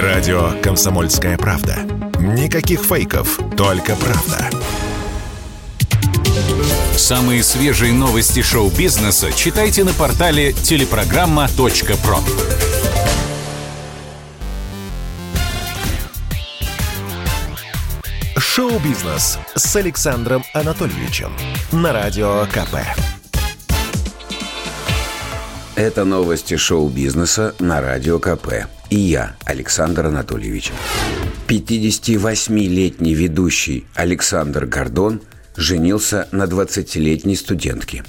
Радио «Комсомольская правда». Никаких фейков, только правда. Самые свежие новости шоу-бизнеса читайте на портале телепрограмма.про. Шоу-бизнес с Александром Анатольевичем на Радио КП. Это новости шоу-бизнеса на Радио КП. И я, Александр Анатольевич. 58-летний ведущий Александр Гордон женился на 20-летней студентке.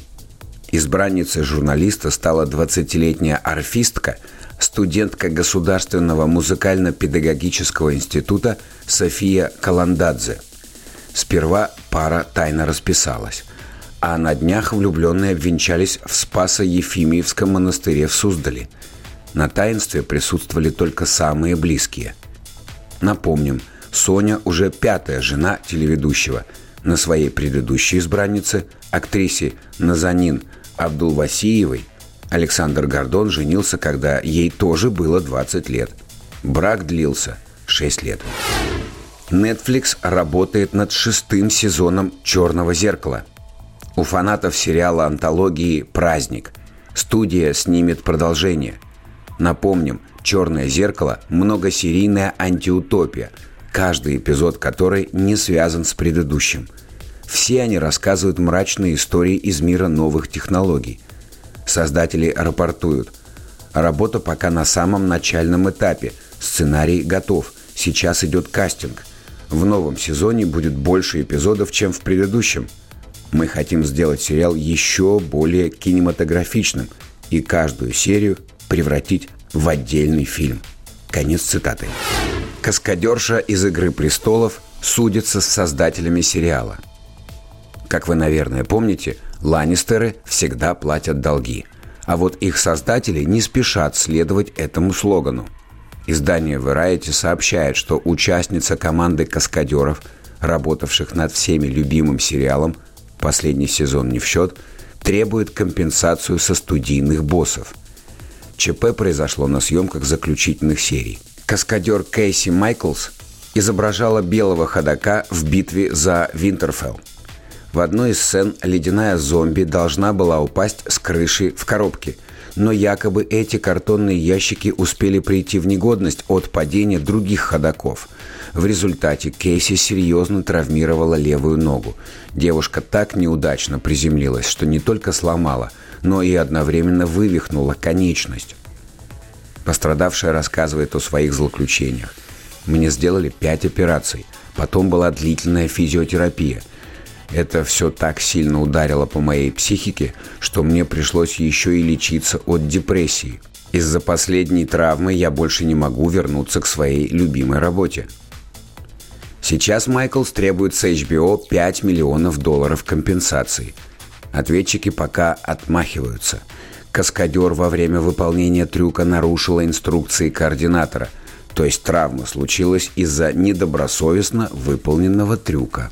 Избранницей журналиста стала 20-летняя арфистка, студентка Государственного музыкально-педагогического института София Каландадзе. Сперва пара тайно расписалась а на днях влюбленные обвенчались в Спасо-Ефимиевском монастыре в Суздале. На таинстве присутствовали только самые близкие. Напомним, Соня уже пятая жена телеведущего. На своей предыдущей избраннице, актрисе Назанин Абдулвасиевой, Александр Гордон женился, когда ей тоже было 20 лет. Брак длился 6 лет. Netflix работает над шестым сезоном «Черного зеркала». У фанатов сериала антологии «Праздник». Студия снимет продолжение. Напомним, «Черное зеркало» – многосерийная антиутопия, каждый эпизод которой не связан с предыдущим. Все они рассказывают мрачные истории из мира новых технологий. Создатели рапортуют. Работа пока на самом начальном этапе. Сценарий готов. Сейчас идет кастинг. В новом сезоне будет больше эпизодов, чем в предыдущем – мы хотим сделать сериал еще более кинематографичным и каждую серию превратить в отдельный фильм. Конец цитаты. Каскадерша из «Игры престолов» судится с создателями сериала. Как вы, наверное, помните, Ланнистеры всегда платят долги. А вот их создатели не спешат следовать этому слогану. Издание Variety сообщает, что участница команды каскадеров, работавших над всеми любимым сериалом, последний сезон не в счет, требует компенсацию со студийных боссов. ЧП произошло на съемках заключительных серий. Каскадер Кейси Майклс изображала белого ходока в битве за Винтерфелл. В одной из сцен ледяная зомби должна была упасть с крыши в коробке, но якобы эти картонные ящики успели прийти в негодность от падения других ходоков – в результате Кейси серьезно травмировала левую ногу. Девушка так неудачно приземлилась, что не только сломала, но и одновременно вывихнула конечность. Пострадавшая рассказывает о своих злоключениях. Мне сделали пять операций. Потом была длительная физиотерапия. Это все так сильно ударило по моей психике, что мне пришлось еще и лечиться от депрессии. Из-за последней травмы я больше не могу вернуться к своей любимой работе. Сейчас Майклс требует с HBO 5 миллионов долларов компенсации. Ответчики пока отмахиваются. Каскадер во время выполнения трюка нарушила инструкции координатора, то есть травма случилась из-за недобросовестно выполненного трюка.